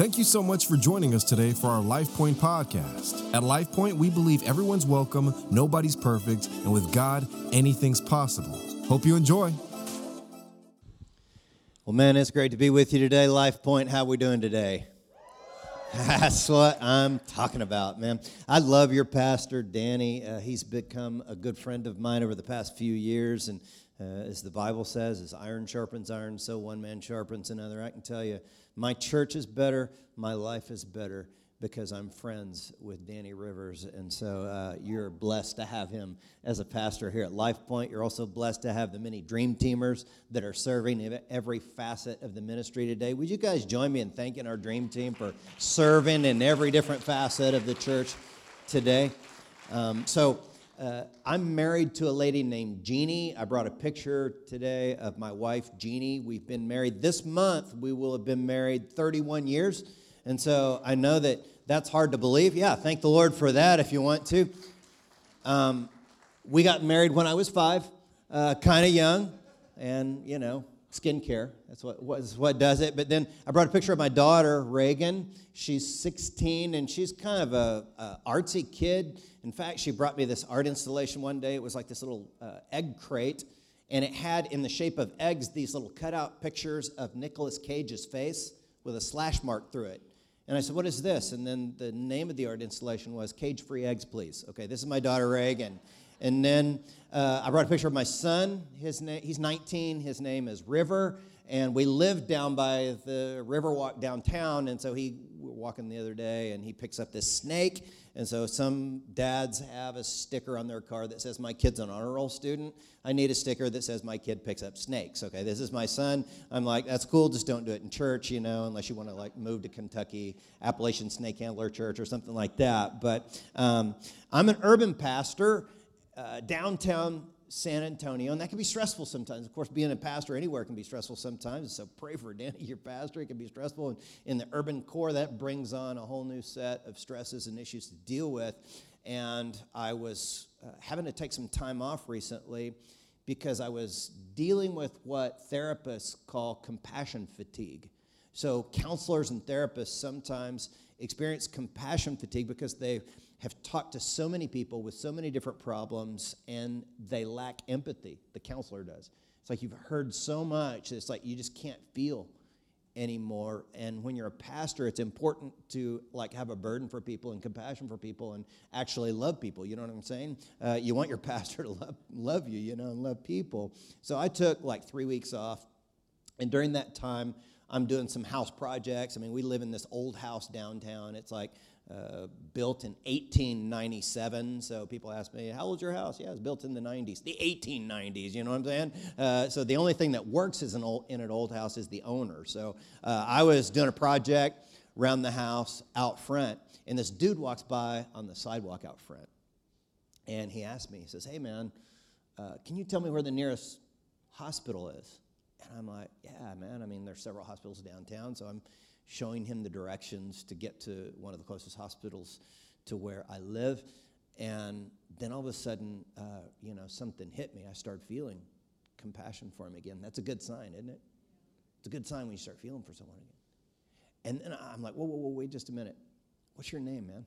Thank you so much for joining us today for our Life Point podcast. At Life Point, we believe everyone's welcome, nobody's perfect, and with God, anything's possible. Hope you enjoy. Well, man, it's great to be with you today, Life Point. How we doing today? That's what I'm talking about, man. I love your pastor, Danny. Uh, he's become a good friend of mine over the past few years, and uh, as the Bible says, as iron sharpens iron, so one man sharpens another. I can tell you, my church is better, my life is better because I'm friends with Danny Rivers. And so uh, you're blessed to have him as a pastor here at Life Point. You're also blessed to have the many dream teamers that are serving every facet of the ministry today. Would you guys join me in thanking our dream team for serving in every different facet of the church today? Um, so, uh, I'm married to a lady named Jeannie. I brought a picture today of my wife, Jeannie. We've been married this month. We will have been married 31 years. And so I know that that's hard to believe. Yeah, thank the Lord for that if you want to. Um, we got married when I was five, uh, kind of young, and, you know, skincare. That's what, what, what does it. But then I brought a picture of my daughter, Reagan. She's 16, and she's kind of a, a artsy kid. In fact, she brought me this art installation one day. It was like this little uh, egg crate, and it had in the shape of eggs these little cutout pictures of Nicolas Cage's face with a slash mark through it. And I said, What is this? And then the name of the art installation was Cage Free Eggs, Please. Okay, this is my daughter, Reagan. And then uh, I brought a picture of my son. His name, he's 19. His name is River. And we live down by the Riverwalk downtown. And so he, were walking the other day, and he picks up this snake. And so some dads have a sticker on their car that says, My kid's an honor roll student. I need a sticker that says, My kid picks up snakes. Okay, this is my son. I'm like, That's cool, just don't do it in church, you know, unless you want to like move to Kentucky, Appalachian Snake Handler Church or something like that. But um, I'm an urban pastor uh, downtown San Antonio, and that can be stressful sometimes. Of course, being a pastor anywhere can be stressful sometimes. So pray for Danny, your pastor. It can be stressful. And in the urban core, that brings on a whole new set of stresses and issues to deal with. And I was uh, having to take some time off recently because I was dealing with what therapists call compassion fatigue. So counselors and therapists sometimes experience compassion fatigue because they have talked to so many people with so many different problems and they lack empathy. The counselor does. It's like you've heard so much, it's like you just can't feel anymore. And when you're a pastor it's important to like have a burden for people and compassion for people and actually love people. You know what i'm saying? Uh, you want your pastor to love, love you you know and love people. So i took like three weeks off and during that time i'm doing some house projects. I mean we live in this old house downtown. It's like uh, built in 1897. So people ask me, How old's your house? Yeah, it was built in the 90s, the 1890s, you know what I'm saying? Uh, so the only thing that works is an old, in an old house is the owner. So uh, I was doing a project around the house out front, and this dude walks by on the sidewalk out front. And he asked me, He says, Hey, man, uh, can you tell me where the nearest hospital is? And I'm like, Yeah, man. I mean, there's several hospitals downtown, so I'm showing him the directions to get to one of the closest hospitals to where I live. And then all of a sudden, uh, you know, something hit me. I started feeling compassion for him again. That's a good sign, isn't it? It's a good sign when you start feeling for someone again. And then I'm like, whoa, whoa, whoa, wait just a minute. What's your name, man?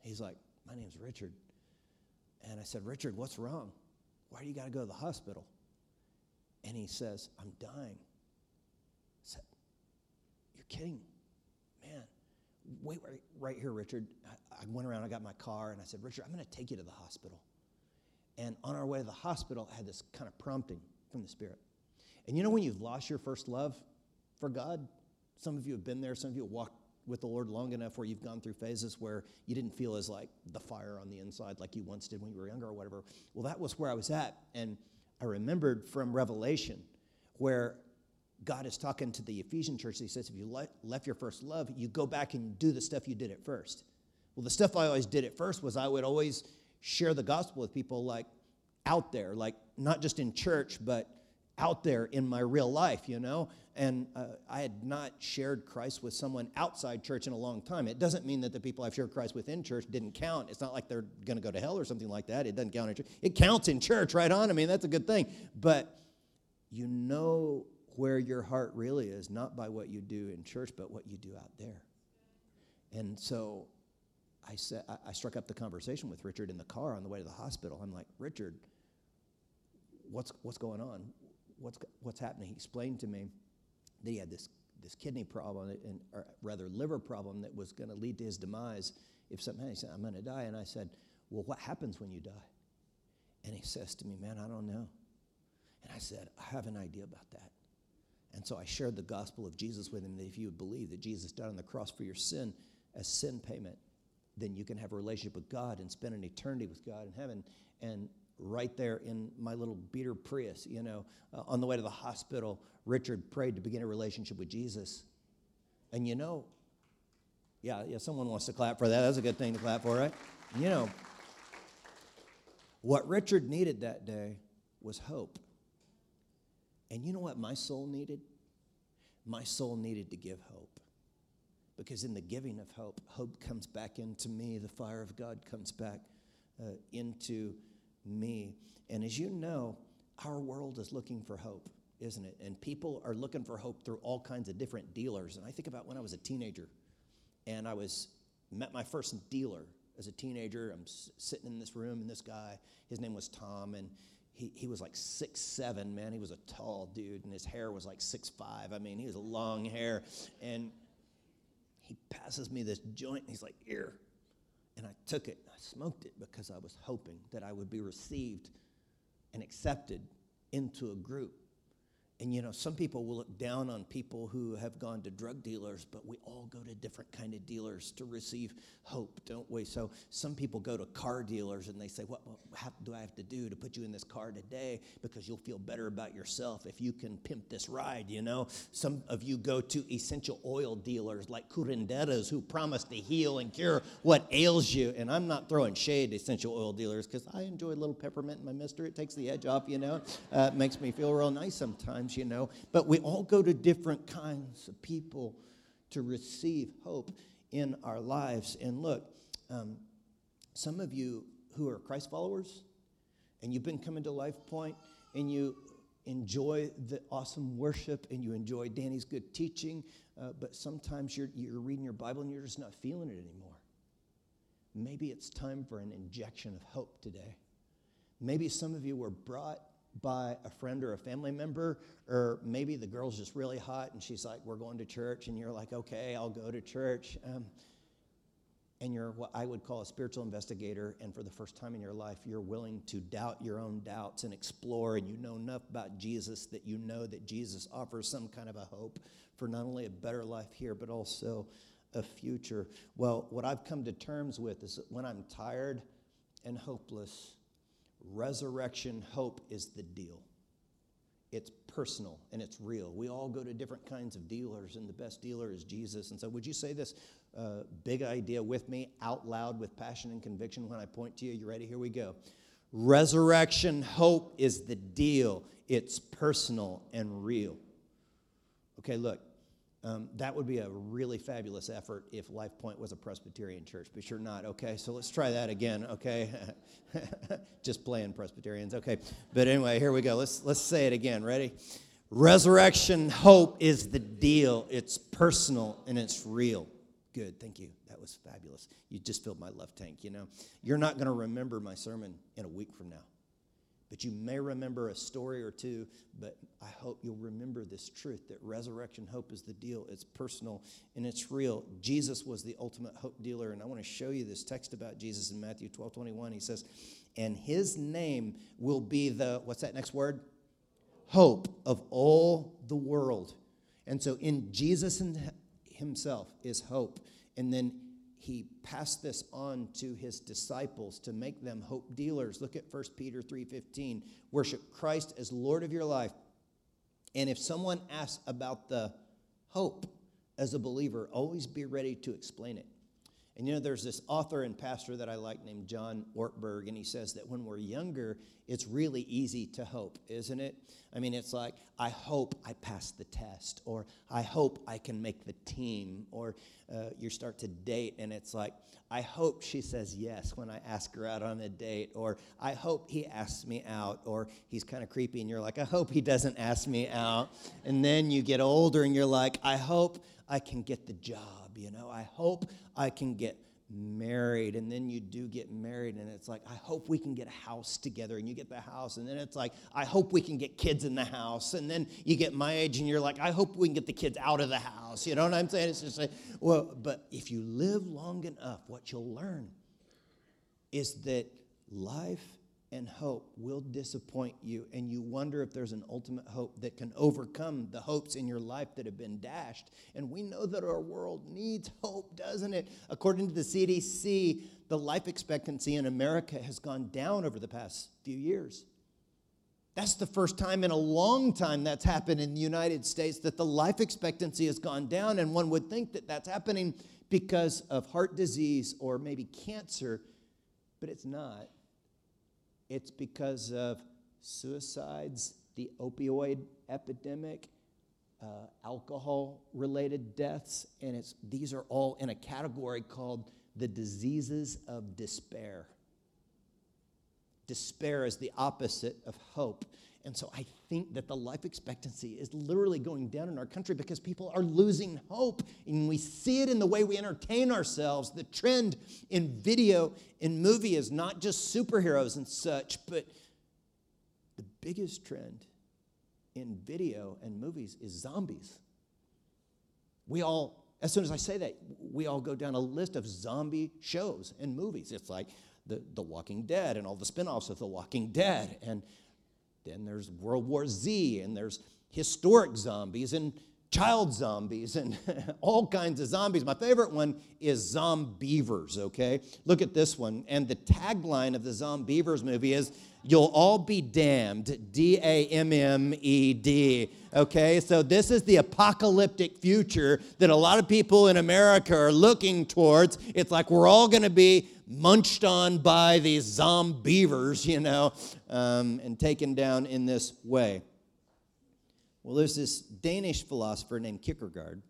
He's like, my name's Richard. And I said, Richard, what's wrong? Why do you got to go to the hospital? And he says, I'm dying. You're kidding. Man, wait right, right here, Richard. I, I went around, I got my car, and I said, Richard, I'm going to take you to the hospital. And on our way to the hospital, I had this kind of prompting from the Spirit. And you know when you've lost your first love for God? Some of you have been there, some of you have walked with the Lord long enough where you've gone through phases where you didn't feel as like the fire on the inside like you once did when you were younger or whatever. Well, that was where I was at. And I remembered from Revelation where God is talking to the Ephesian church. He says, if you le- left your first love, you go back and do the stuff you did at first. Well, the stuff I always did at first was I would always share the gospel with people like out there, like not just in church, but out there in my real life, you know? And uh, I had not shared Christ with someone outside church in a long time. It doesn't mean that the people I've shared Christ with in church didn't count. It's not like they're going to go to hell or something like that. It doesn't count in church. It counts in church, right on. I mean, that's a good thing. But you know where your heart really is, not by what you do in church, but what you do out there. And so I said, I, struck up the conversation with Richard in the car on the way to the hospital. I'm like, Richard, what's, what's going on? What's, what's happening? He explained to me that he had this, this kidney problem, and, or rather liver problem, that was going to lead to his demise if something He said, I'm going to die. And I said, Well, what happens when you die? And he says to me, Man, I don't know. And I said, I have an idea about that. And so I shared the gospel of Jesus with him that if you would believe that Jesus died on the cross for your sin as sin payment, then you can have a relationship with God and spend an eternity with God in heaven. And right there in my little beater Prius, you know, uh, on the way to the hospital, Richard prayed to begin a relationship with Jesus. And you know, yeah, yeah, someone wants to clap for that. That's a good thing to clap for, right? You know, what Richard needed that day was hope. And you know what my soul needed? My soul needed to give hope. Because in the giving of hope, hope comes back into me. The fire of God comes back uh, into me. And as you know, our world is looking for hope, isn't it? And people are looking for hope through all kinds of different dealers. And I think about when I was a teenager and I was met my first dealer as a teenager. I'm s- sitting in this room, and this guy, his name was Tom, and he, he was like six seven, man. He was a tall dude, and his hair was like six five. I mean, he was long hair. And he passes me this joint, and he's like, Here. And I took it, I smoked it because I was hoping that I would be received and accepted into a group and you know, some people will look down on people who have gone to drug dealers, but we all go to different kind of dealers to receive hope, don't we? So some people go to car dealers and they say, "What, what do I have to do to put you in this car today? Because you'll feel better about yourself if you can pimp this ride." You know, some of you go to essential oil dealers like curanderos who promise to heal and cure what ails you. And I'm not throwing shade to essential oil dealers because I enjoy a little peppermint in my Mister. It takes the edge off. You know, uh, makes me feel real nice sometimes times, you know, but we all go to different kinds of people to receive hope in our lives. And look, um, some of you who are Christ followers and you've been coming to Life Point and you enjoy the awesome worship and you enjoy Danny's good teaching, uh, but sometimes you're, you're reading your Bible and you're just not feeling it anymore. Maybe it's time for an injection of hope today. Maybe some of you were brought by a friend or a family member, or maybe the girl's just really hot and she's like, We're going to church, and you're like, Okay, I'll go to church. Um, and you're what I would call a spiritual investigator, and for the first time in your life, you're willing to doubt your own doubts and explore, and you know enough about Jesus that you know that Jesus offers some kind of a hope for not only a better life here, but also a future. Well, what I've come to terms with is that when I'm tired and hopeless, Resurrection hope is the deal. It's personal and it's real. We all go to different kinds of dealers, and the best dealer is Jesus. And so, would you say this uh, big idea with me out loud with passion and conviction when I point to you? You ready? Here we go. Resurrection hope is the deal, it's personal and real. Okay, look, um, that would be a really fabulous effort if Life Point was a Presbyterian church, but you're not. Okay, so let's try that again. Okay, just playing Presbyterians. Okay, but anyway, here we go. Let's let's say it again. Ready? Resurrection hope is the deal. It's personal and it's real. Good, thank you. That was fabulous. You just filled my left tank. You know, you're not going to remember my sermon in a week from now. But you may remember a story or two, but I hope you'll remember this truth that resurrection hope is the deal. It's personal and it's real. Jesus was the ultimate hope dealer. And I want to show you this text about Jesus in Matthew 12 21. He says, And his name will be the, what's that next word? Hope of all the world. And so in Jesus himself is hope. And then he passed this on to his disciples to make them hope dealers. Look at 1 Peter 3:15. Worship Christ as Lord of your life. And if someone asks about the hope as a believer, always be ready to explain it. And you know, there's this author and pastor that I like named John Ortberg, and he says that when we're younger, it's really easy to hope, isn't it? I mean, it's like, I hope I pass the test, or I hope I can make the team, or uh, you start to date, and it's like, I hope she says yes when I ask her out on a date, or I hope he asks me out, or he's kind of creepy, and you're like, I hope he doesn't ask me out. And then you get older, and you're like, I hope I can get the job, you know. I hope I can get married. And then you do get married and it's like i hope we can get a house together. And you get the house and then it's like i hope we can get kids in the house. And then you get my age and you're like i hope we can get the kids out of the house. You know what i'm saying? It's just like well but if you live long enough what you'll learn is that life and hope will disappoint you, and you wonder if there's an ultimate hope that can overcome the hopes in your life that have been dashed. And we know that our world needs hope, doesn't it? According to the CDC, the life expectancy in America has gone down over the past few years. That's the first time in a long time that's happened in the United States that the life expectancy has gone down, and one would think that that's happening because of heart disease or maybe cancer, but it's not it's because of suicides, the opioid epidemic, uh, alcohol related deaths, and it's, these are all in a category called the diseases of despair. Despair is the opposite of hope. And so I think that the life expectancy is literally going down in our country because people are losing hope. And we see it in the way we entertain ourselves. The trend in video and movie is not just superheroes and such, but the biggest trend in video and movies is zombies. We all, as soon as I say that, we all go down a list of zombie shows and movies. It's like the, the Walking Dead and all the spin offs of The Walking Dead and then there's World War Z, and there's historic zombies and child zombies and all kinds of zombies. My favorite one is Zombeavers, okay? Look at this one. And the tagline of the Zombeavers movie is You'll all be damned, D A M M E D. Okay, so this is the apocalyptic future that a lot of people in America are looking towards. It's like we're all gonna be munched on by these zombeavers, you know, um, and taken down in this way. Well, there's this Danish philosopher named Kierkegaard,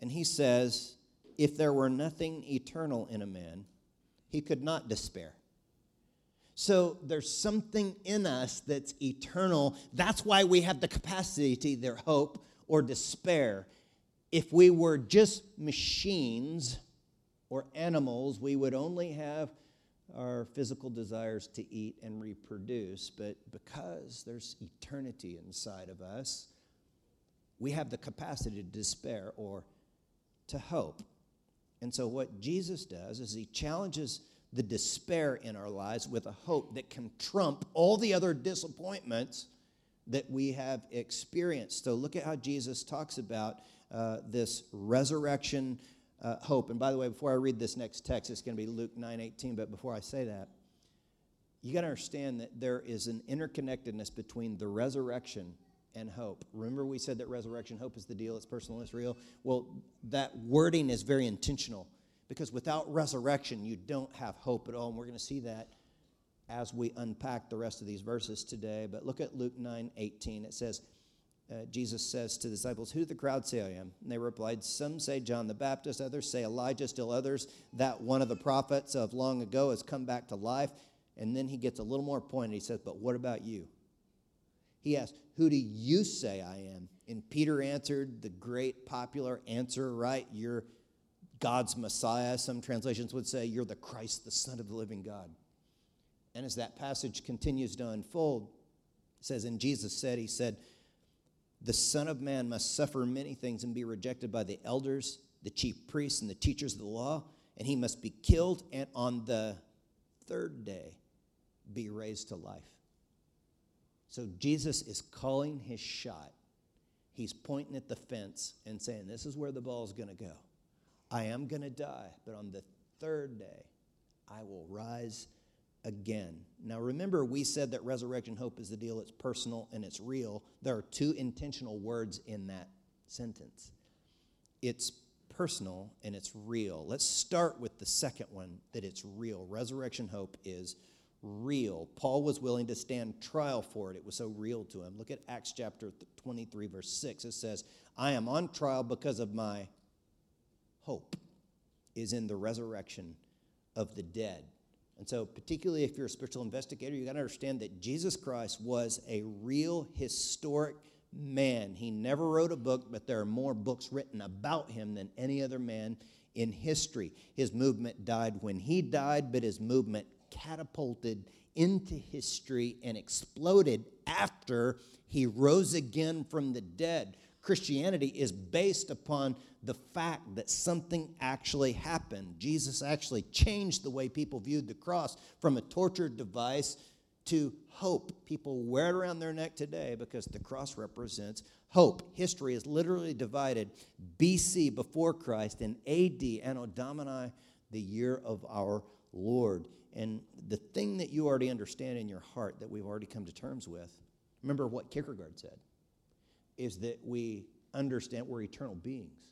and he says if there were nothing eternal in a man, he could not despair. So there's something in us that's eternal. That's why we have the capacity to either hope or despair. If we were just machines or animals, we would only have our physical desires to eat and reproduce. But because there's eternity inside of us, we have the capacity to despair or to hope. And so, what Jesus does is he challenges the despair in our lives with a hope that can trump all the other disappointments that we have experienced. So look at how Jesus talks about uh, this resurrection uh, hope. And by the way, before I read this next text, it's going to be Luke 9:18. But before I say that, you got to understand that there is an interconnectedness between the resurrection and hope. Remember, we said that resurrection hope is the deal, it's personal, it's real. Well, that wording is very intentional because without resurrection, you don't have hope at all. And we're going to see that as we unpack the rest of these verses today. But look at Luke 9 18. It says, uh, Jesus says to the disciples, Who do the crowd say I am? And they replied, Some say John the Baptist, others say Elijah, still others that one of the prophets of long ago has come back to life. And then he gets a little more pointed. He says, But what about you? He asks, Who do you say I am? And Peter answered the great popular answer, right? You're God's Messiah. Some translations would say, You're the Christ, the Son of the living God. And as that passage continues to unfold, says, And Jesus said, He said, The Son of Man must suffer many things and be rejected by the elders, the chief priests, and the teachers of the law, and he must be killed, and on the third day be raised to life. So Jesus is calling his shot. He's pointing at the fence and saying, This is where the ball's going to go. I am going to die, but on the third day, I will rise again. Now, remember, we said that resurrection hope is the deal, it's personal and it's real. There are two intentional words in that sentence it's personal and it's real. Let's start with the second one that it's real. Resurrection hope is real. Paul was willing to stand trial for it, it was so real to him. Look at Acts chapter 23, verse 6. It says, I am on trial because of my hope is in the resurrection of the dead. And so, particularly if you're a spiritual investigator, you got to understand that Jesus Christ was a real historic man. He never wrote a book, but there are more books written about him than any other man in history. His movement died when he died, but his movement catapulted into history and exploded after he rose again from the dead. Christianity is based upon the fact that something actually happened. Jesus actually changed the way people viewed the cross from a torture device to hope. People wear it around their neck today because the cross represents hope. History is literally divided BC before Christ and AD, Anno Domini, the year of our Lord. And the thing that you already understand in your heart that we've already come to terms with, remember what Kierkegaard said, is that we understand we're eternal beings.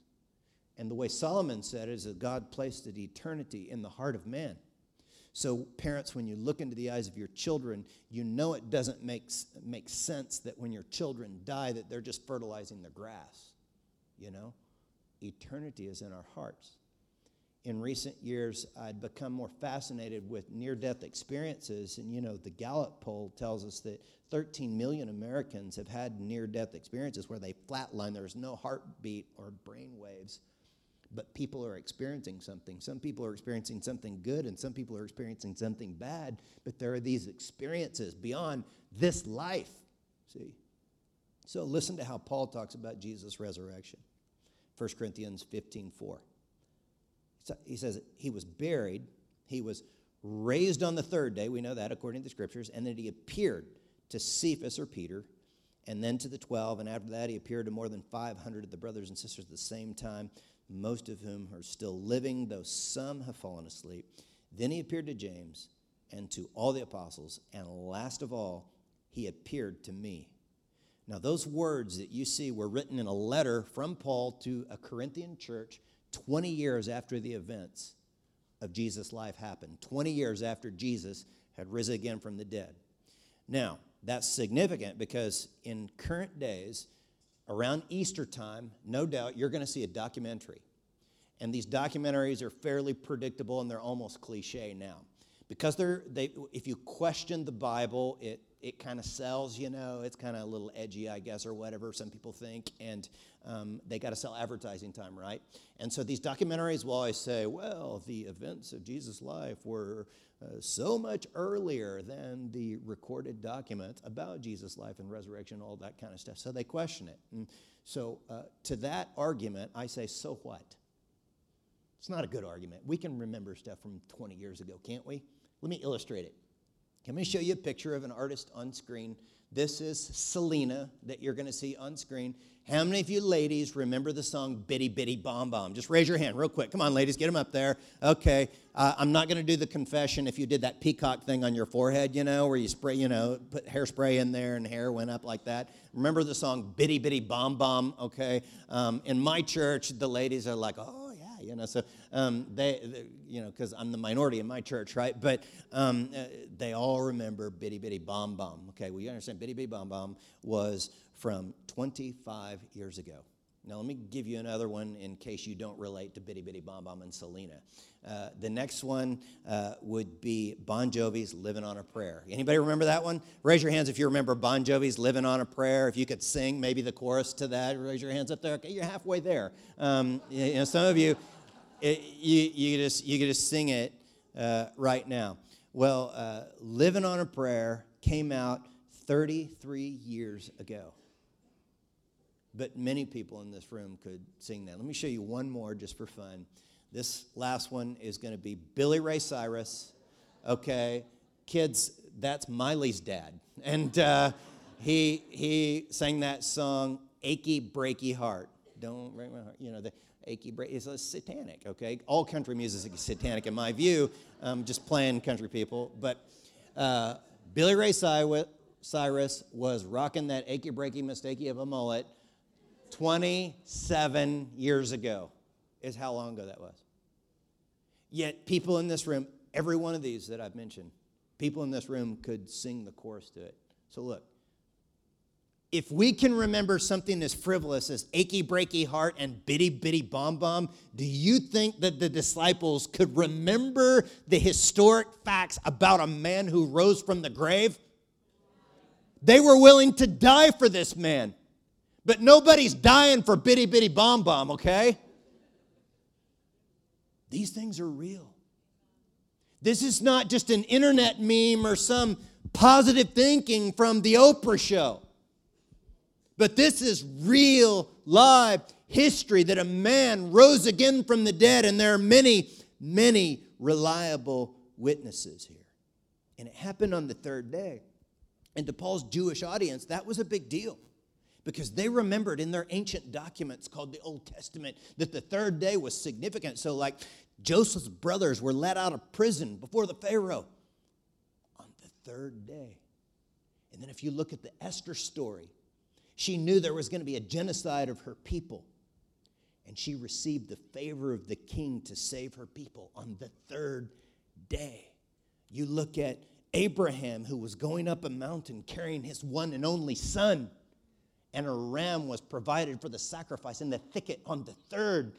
And the way Solomon said it is that God placed the eternity in the heart of man. So, parents, when you look into the eyes of your children, you know it doesn't make, make sense that when your children die, that they're just fertilizing the grass. You know? Eternity is in our hearts. In recent years, I'd become more fascinated with near death experiences. And, you know, the Gallup poll tells us that 13 million Americans have had near death experiences where they flatline, there's no heartbeat or brain waves but people are experiencing something. Some people are experiencing something good, and some people are experiencing something bad, but there are these experiences beyond this life. See? So listen to how Paul talks about Jesus' resurrection. 1 Corinthians 15 4. He says, He was buried, He was raised on the third day. We know that according to the scriptures, and then He appeared to Cephas or Peter and then to the 12 and after that he appeared to more than 500 of the brothers and sisters at the same time most of whom are still living, though some have fallen asleep. Then he appeared to James and to all the apostles, and last of all, he appeared to me. Now, those words that you see were written in a letter from Paul to a Corinthian church 20 years after the events of Jesus' life happened, 20 years after Jesus had risen again from the dead. Now, that's significant because in current days, around Easter time, no doubt you're going to see a documentary. And these documentaries are fairly predictable and they're almost cliche now. Because they're, they, if you question the Bible, it, it kind of sells, you know, it's kind of a little edgy, I guess, or whatever some people think. And um, they got to sell advertising time, right? And so these documentaries will always say, well, the events of Jesus' life were uh, so much earlier than the recorded documents about Jesus' life and resurrection, all that kind of stuff. So they question it. And so uh, to that argument, I say, so what? It's not a good argument. We can remember stuff from 20 years ago, can't we? Let me illustrate it. Let me show you a picture of an artist on screen. This is Selena that you're going to see on screen. How many of you ladies remember the song Bidi Bidi Bom Bom? Just raise your hand real quick. Come on, ladies, get them up there. Okay. Uh, I'm not going to do the confession if you did that peacock thing on your forehead, you know, where you spray, you know, put hairspray in there and hair went up like that. Remember the song Bidi Bidi Bom Bom? Okay. Um, in my church, the ladies are like, oh, you know. So um, they, they, you know, because I'm the minority in my church, right? But um, uh, they all remember Bidi Bidi Bom Bom. Okay, well, you understand Bidi Bidi Bom Bom was from 25 years ago. Now, let me give you another one in case you don't relate to Bidi Bidi Bom Bom and Selena. Uh, the next one uh, would be Bon Jovi's Living on a Prayer. Anybody remember that one? Raise your hands if you remember Bon Jovi's Living on a Prayer. If you could sing maybe the chorus to that, raise your hands up there. Okay, you're halfway there. Um, you know, some of you, it, you, you, just, you could just sing it uh, right now. Well, uh, Living on a Prayer came out 33 years ago. But many people in this room could sing that. Let me show you one more just for fun. This last one is going to be Billy Ray Cyrus. Okay, kids, that's Miley's dad. And uh, he, he sang that song, Achy Breaky Heart. Don't break my heart. You know, the, achy break is satanic, okay? All country music is satanic in my view, just playing country people. But uh, Billy Ray Cyrus was rocking that achy breaky mistakey of a mullet 27 years ago, is how long ago that was. Yet, people in this room, every one of these that I've mentioned, people in this room could sing the chorus to it. So, look, if we can remember something as frivolous as achy breaky heart and bidi bidi bom bom, do you think that the disciples could remember the historic facts about a man who rose from the grave? They were willing to die for this man. But nobody's dying for bidi bidi bom bom, okay? These things are real. This is not just an internet meme or some positive thinking from the Oprah show. But this is real, live history that a man rose again from the dead, and there are many, many reliable witnesses here. And it happened on the third day. And to Paul's Jewish audience, that was a big deal because they remembered in their ancient documents called the Old Testament that the third day was significant. So, like Joseph's brothers were let out of prison before the Pharaoh on the third day. And then, if you look at the Esther story, she knew there was going to be a genocide of her people. And she received the favor of the king to save her people on the third day. You look at Abraham, who was going up a mountain carrying his one and only son, and a ram was provided for the sacrifice in the thicket on the third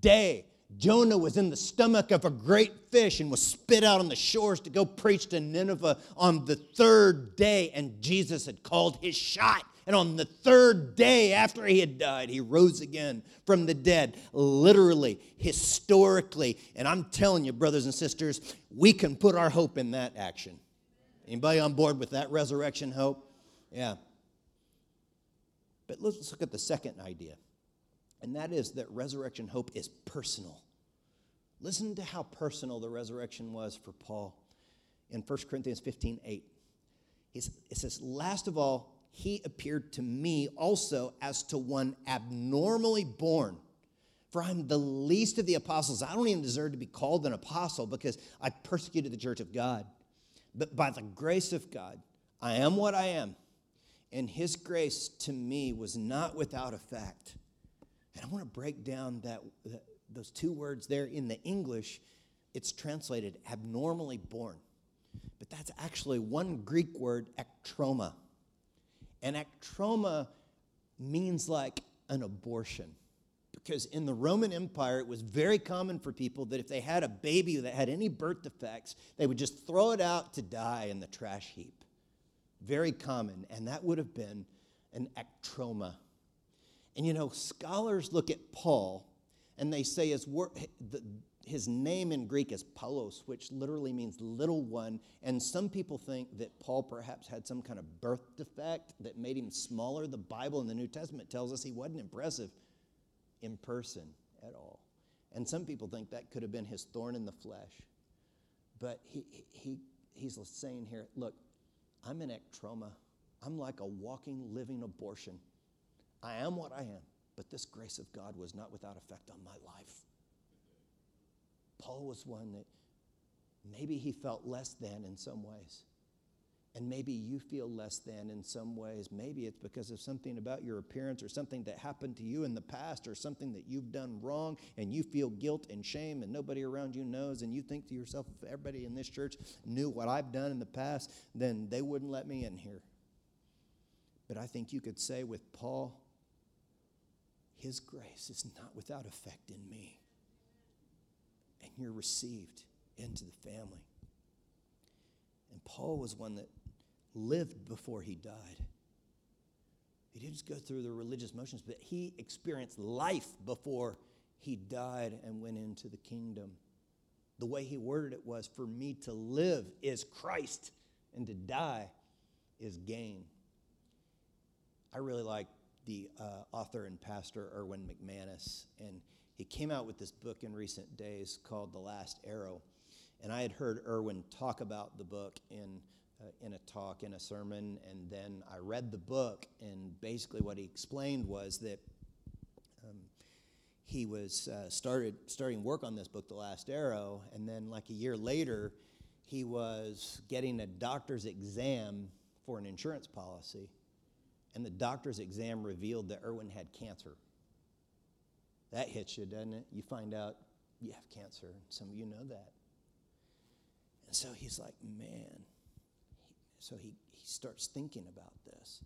day. Jonah was in the stomach of a great fish and was spit out on the shores to go preach to Nineveh on the third day, and Jesus had called his shot. And on the third day after he had died, he rose again from the dead, literally, historically. And I'm telling you, brothers and sisters, we can put our hope in that action. Anybody on board with that resurrection hope? Yeah. But let's look at the second idea, and that is that resurrection hope is personal. Listen to how personal the resurrection was for Paul in 1 Corinthians 15 8. He's, it says, Last of all, he appeared to me also as to one abnormally born. For I'm the least of the apostles. I don't even deserve to be called an apostle because I persecuted the church of God. But by the grace of God, I am what I am. And his grace to me was not without effect. And I want to break down that, that those two words there in the English. It's translated abnormally born. But that's actually one Greek word, ektroma. And ektroma means like an abortion because in the Roman Empire, it was very common for people that if they had a baby that had any birth defects, they would just throw it out to die in the trash heap. Very common. And that would have been an ectroma. And you know, scholars look at Paul and they say his, word, his name in Greek is Paulos, which literally means little one. And some people think that Paul perhaps had some kind of birth defect that made him smaller. The Bible in the New Testament tells us he wasn't impressive in person at all. And some people think that could have been his thorn in the flesh. But he, he, he's saying here, look, I'm an ektroma. I'm like a walking, living abortion. I am what I am, but this grace of God was not without effect on my life. Paul was one that maybe he felt less than in some ways and maybe you feel less than in some ways. Maybe it's because of something about your appearance or something that happened to you in the past or something that you've done wrong and you feel guilt and shame and nobody around you knows and you think to yourself, if everybody in this church knew what I've done in the past, then they wouldn't let me in here. But I think you could say with Paul, his grace is not without effect in me. And you're received into the family. And Paul was one that lived before he died. He didn't just go through the religious motions, but he experienced life before he died and went into the kingdom. The way he worded it was for me to live is Christ, and to die is gain. I really like the uh, author and pastor Erwin McManus, and he came out with this book in recent days called The Last Arrow. And I had heard Erwin talk about the book in uh, in a talk, in a sermon, and then I read the book, and basically what he explained was that um, he was uh, started starting work on this book, The Last Arrow, and then like a year later, he was getting a doctor's exam for an insurance policy, and the doctor's exam revealed that Erwin had cancer. That hits you, doesn't it? You find out you have cancer. Some of you know that. And so he's like, man, so he, he starts thinking about this.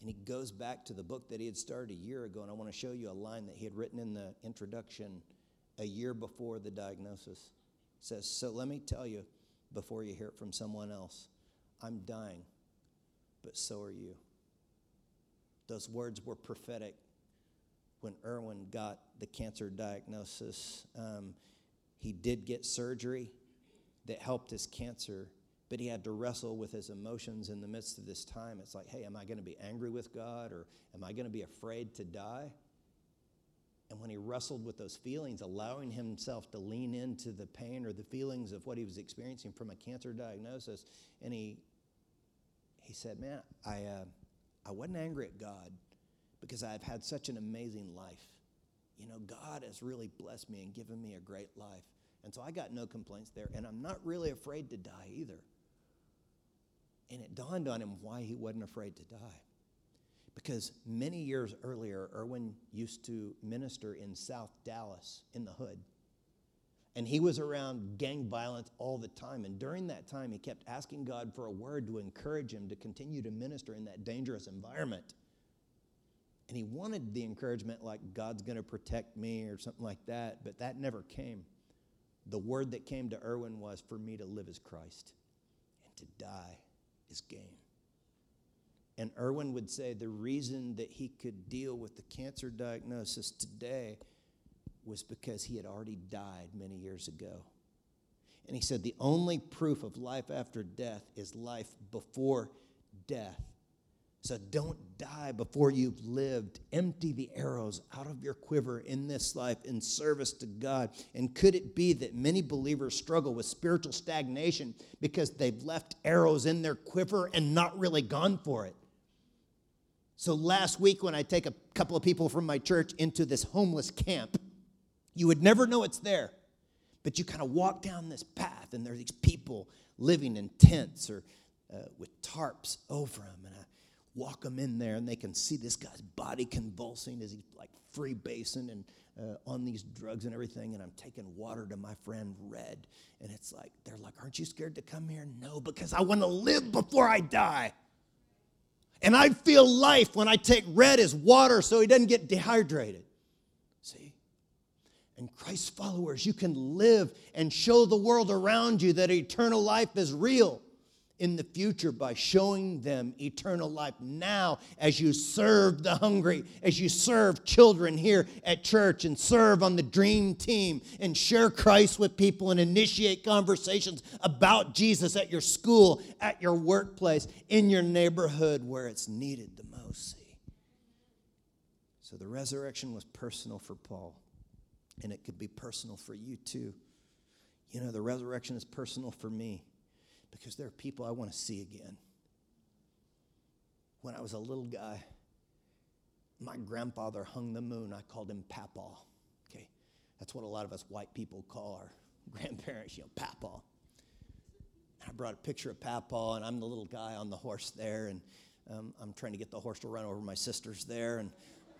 And he goes back to the book that he had started a year ago. And I want to show you a line that he had written in the introduction a year before the diagnosis. Says, So let me tell you before you hear it from someone else I'm dying, but so are you. Those words were prophetic when Erwin got the cancer diagnosis. Um, he did get surgery that helped his cancer, but he had to wrestle with his emotions in the midst of this time. It's like, hey, am I going to be angry with God or am I going to be afraid to die? And when he wrestled with those feelings, allowing himself to lean into the pain or the feelings of what he was experiencing from a cancer diagnosis, and he he said, "Man, I uh, I wasn't angry at God because I've had such an amazing life. You know, God has really blessed me and given me a great life, and so I got no complaints there, and I'm not really afraid to die either." And it dawned on him why he wasn't afraid to die because many years earlier, Erwin used to minister in South Dallas in the hood. And he was around gang violence all the time. And during that time, he kept asking God for a word to encourage him to continue to minister in that dangerous environment. And he wanted the encouragement like God's going to protect me or something like that, but that never came. The word that came to Erwin was for me to live as Christ and to die is gain. And Erwin would say the reason that he could deal with the cancer diagnosis today was because he had already died many years ago. And he said the only proof of life after death is life before death. So don't die before you've lived. Empty the arrows out of your quiver in this life in service to God. And could it be that many believers struggle with spiritual stagnation because they've left arrows in their quiver and not really gone for it? So last week, when I take a couple of people from my church into this homeless camp, you would never know it's there. But you kind of walk down this path, and there are these people living in tents or uh, with tarps over them. And I walk them in there, and they can see this guy's body convulsing as he's like free basing and uh, on these drugs and everything. And I'm taking water to my friend Red. And it's like, they're like, Aren't you scared to come here? No, because I want to live before I die. And I feel life when I take red as water so he doesn't get dehydrated. See? And Christ followers, you can live and show the world around you that eternal life is real in the future by showing them eternal life now as you serve the hungry, as you serve children here at church and serve on the dream team and share Christ with people and initiate conversations about Jesus at your school, at your workplace, in your neighborhood where it's needed the most. See? So the resurrection was personal for Paul, and it could be personal for you too. You know, the resurrection is personal for me because there are people I want to see again. When I was a little guy, my grandfather hung the moon. I called him Papa. Okay, that's what a lot of us white people call our grandparents, you know, Papa. I brought a picture of Papa, and I'm the little guy on the horse there, and um, I'm trying to get the horse to run over my sisters there, and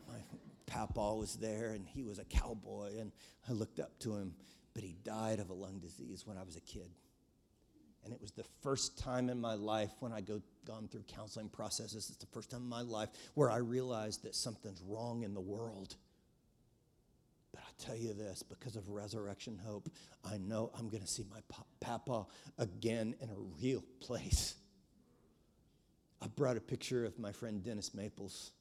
my Papa was there, and he was a cowboy, and I looked up to him, but he died of a lung disease when I was a kid. And it was the first time in my life when I go gone through counseling processes, it's the first time in my life where I realized that something's wrong in the world. But I tell you this, because of resurrection hope, I know I'm going to see my papa again in a real place. I brought a picture of my friend Dennis Maples.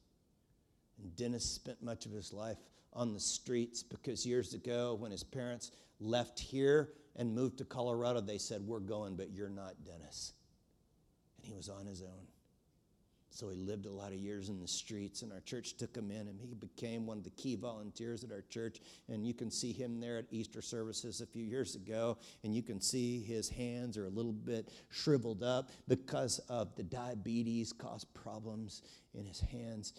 And Dennis spent much of his life on the streets because years ago, when his parents left here and moved to Colorado, they said, We're going, but you're not Dennis. And he was on his own. So he lived a lot of years in the streets, and our church took him in, and he became one of the key volunteers at our church. And you can see him there at Easter services a few years ago, and you can see his hands are a little bit shriveled up because of the diabetes caused problems in his hands.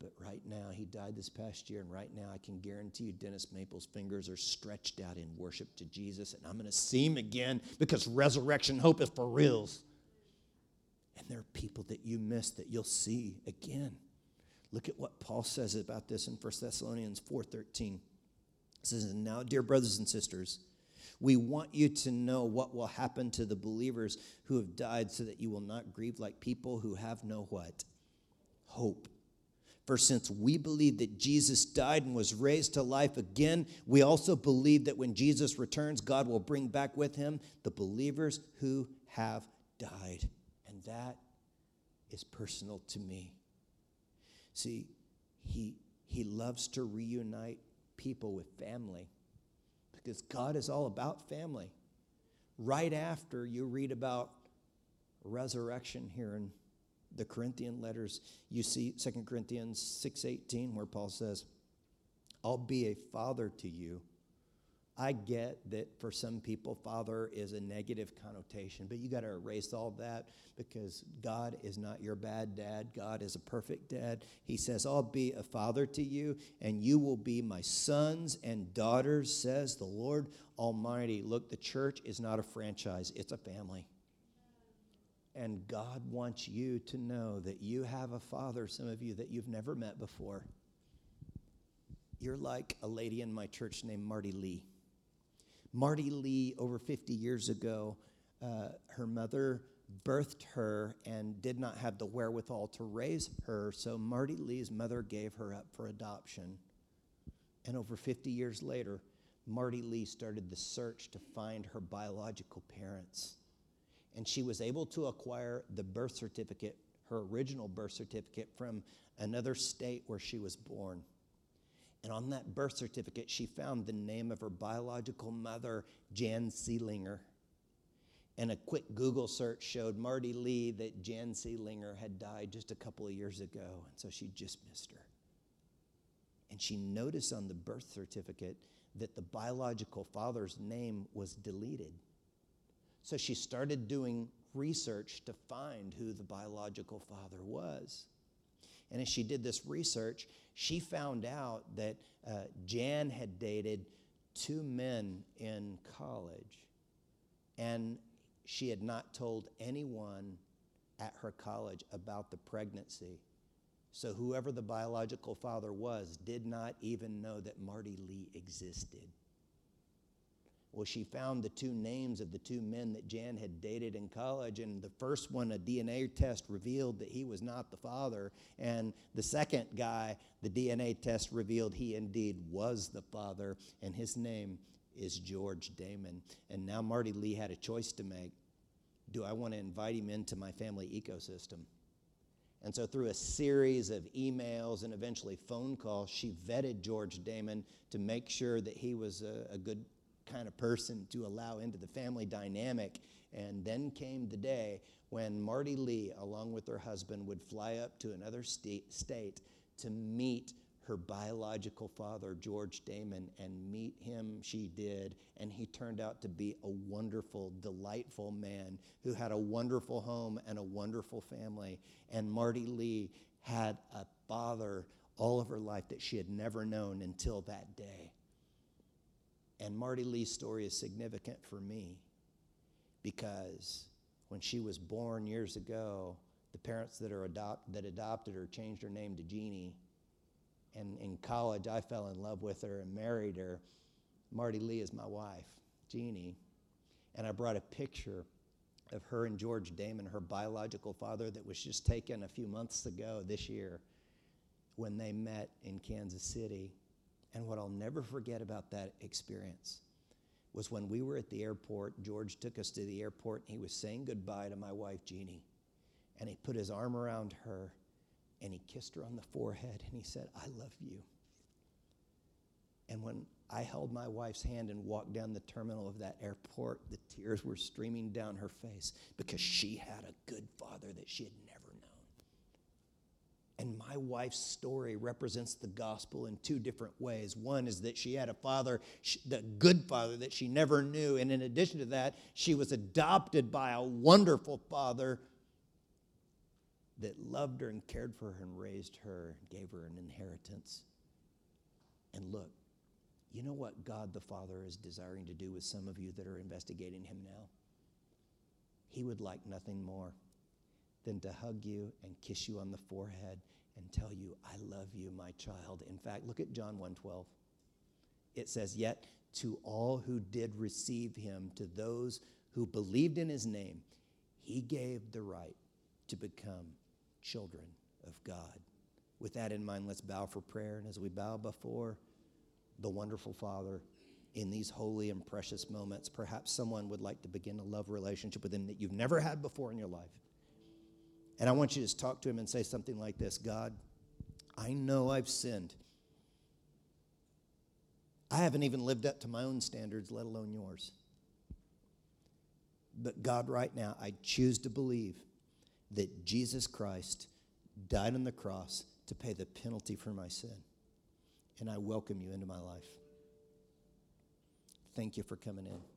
But right now, he died this past year, and right now, I can guarantee you Dennis Maple's fingers are stretched out in worship to Jesus, and I'm going to see him again because resurrection hope is for reals. And there are people that you miss that you'll see again. Look at what Paul says about this in 1 Thessalonians 4:13. It says, "Now, dear brothers and sisters, we want you to know what will happen to the believers who have died so that you will not grieve like people who have no what? Hope. For since we believe that Jesus died and was raised to life again, we also believe that when Jesus returns, God will bring back with him the believers who have died. And that is personal to me. See, he, he loves to reunite people with family because God is all about family. Right after you read about resurrection here in the Corinthian letters, you see 2 Corinthians 6:18 where Paul says, "I'll be a father to you." I get that for some people, father is a negative connotation, but you got to erase all that because God is not your bad dad. God is a perfect dad. He says, I'll be a father to you, and you will be my sons and daughters, says the Lord Almighty. Look, the church is not a franchise, it's a family. And God wants you to know that you have a father, some of you that you've never met before. You're like a lady in my church named Marty Lee. Marty Lee, over 50 years ago, uh, her mother birthed her and did not have the wherewithal to raise her, so Marty Lee's mother gave her up for adoption. And over 50 years later, Marty Lee started the search to find her biological parents. And she was able to acquire the birth certificate, her original birth certificate, from another state where she was born. And on that birth certificate, she found the name of her biological mother, Jan Seelinger. And a quick Google search showed Marty Lee that Jan Seelinger had died just a couple of years ago, and so she just missed her. And she noticed on the birth certificate that the biological father's name was deleted. So she started doing research to find who the biological father was. And as she did this research, she found out that uh, Jan had dated two men in college, and she had not told anyone at her college about the pregnancy. So, whoever the biological father was did not even know that Marty Lee existed. Well, she found the two names of the two men that Jan had dated in college, and the first one, a DNA test revealed that he was not the father, and the second guy, the DNA test revealed he indeed was the father, and his name is George Damon. And now Marty Lee had a choice to make. Do I want to invite him into my family ecosystem? And so, through a series of emails and eventually phone calls, she vetted George Damon to make sure that he was a, a good kind of person to allow into the family dynamic. And then came the day when Marty Lee, along with her husband, would fly up to another state, state to meet her biological father, George Damon, and meet him she did. And he turned out to be a wonderful, delightful man who had a wonderful home and a wonderful family. And Marty Lee had a father all of her life that she had never known until that day. And Marty Lee's story is significant for me because when she was born years ago, the parents that, are adopt, that adopted her changed her name to Jeannie. And in college, I fell in love with her and married her. Marty Lee is my wife, Jeannie. And I brought a picture of her and George Damon, her biological father, that was just taken a few months ago this year when they met in Kansas City. And what I'll never forget about that experience was when we were at the airport, George took us to the airport and he was saying goodbye to my wife, Jeannie. And he put his arm around her and he kissed her on the forehead and he said, I love you. And when I held my wife's hand and walked down the terminal of that airport, the tears were streaming down her face because she had a good father that she had never and my wife's story represents the gospel in two different ways. One is that she had a father, the good father that she never knew. And in addition to that, she was adopted by a wonderful father that loved her and cared for her and raised her and gave her an inheritance. And look, you know what God the Father is desiring to do with some of you that are investigating Him now? He would like nothing more than to hug you and kiss you on the forehead and tell you, I love you, my child. In fact, look at John 1:12. It says, Yet to all who did receive him, to those who believed in his name, he gave the right to become children of God. With that in mind, let's bow for prayer. And as we bow before the wonderful Father in these holy and precious moments, perhaps someone would like to begin a love relationship with him that you've never had before in your life. And I want you to just talk to him and say something like this God, I know I've sinned. I haven't even lived up to my own standards, let alone yours. But God, right now, I choose to believe that Jesus Christ died on the cross to pay the penalty for my sin. And I welcome you into my life. Thank you for coming in.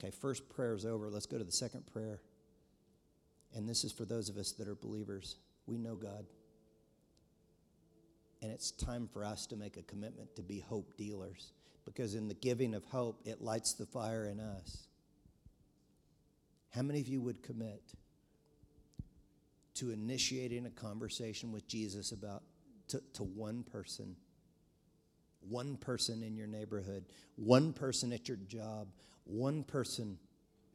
Okay, first prayer is over. Let's go to the second prayer. And this is for those of us that are believers. We know God. And it's time for us to make a commitment to be hope dealers because in the giving of hope, it lights the fire in us. How many of you would commit to initiating a conversation with Jesus about to, to one person? One person in your neighborhood, one person at your job, one person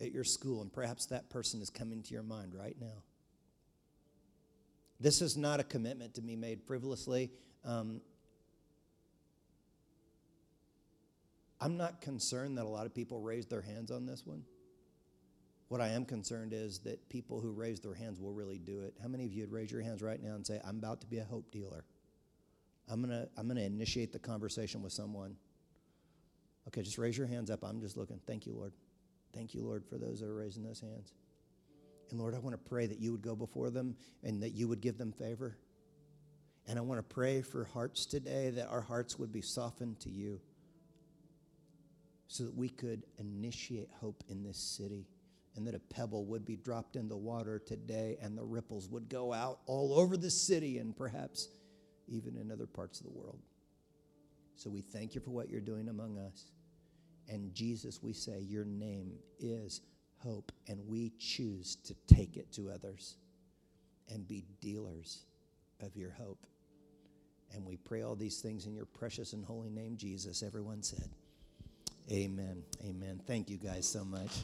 at your school, and perhaps that person is coming to your mind right now. This is not a commitment to be made frivolously. Um, I'm not concerned that a lot of people raise their hands on this one. What I am concerned is that people who raise their hands will really do it. How many of you would raise your hands right now and say, I'm about to be a hope dealer? I'm going to I'm going to initiate the conversation with someone. Okay, just raise your hands up. I'm just looking. Thank you, Lord. Thank you, Lord, for those that are raising those hands. And Lord, I want to pray that you would go before them and that you would give them favor. And I want to pray for hearts today that our hearts would be softened to you so that we could initiate hope in this city and that a pebble would be dropped in the water today and the ripples would go out all over the city and perhaps even in other parts of the world. So we thank you for what you're doing among us. And Jesus, we say, Your name is hope, and we choose to take it to others and be dealers of your hope. And we pray all these things in your precious and holy name, Jesus. Everyone said, Amen. Amen. Thank you guys so much.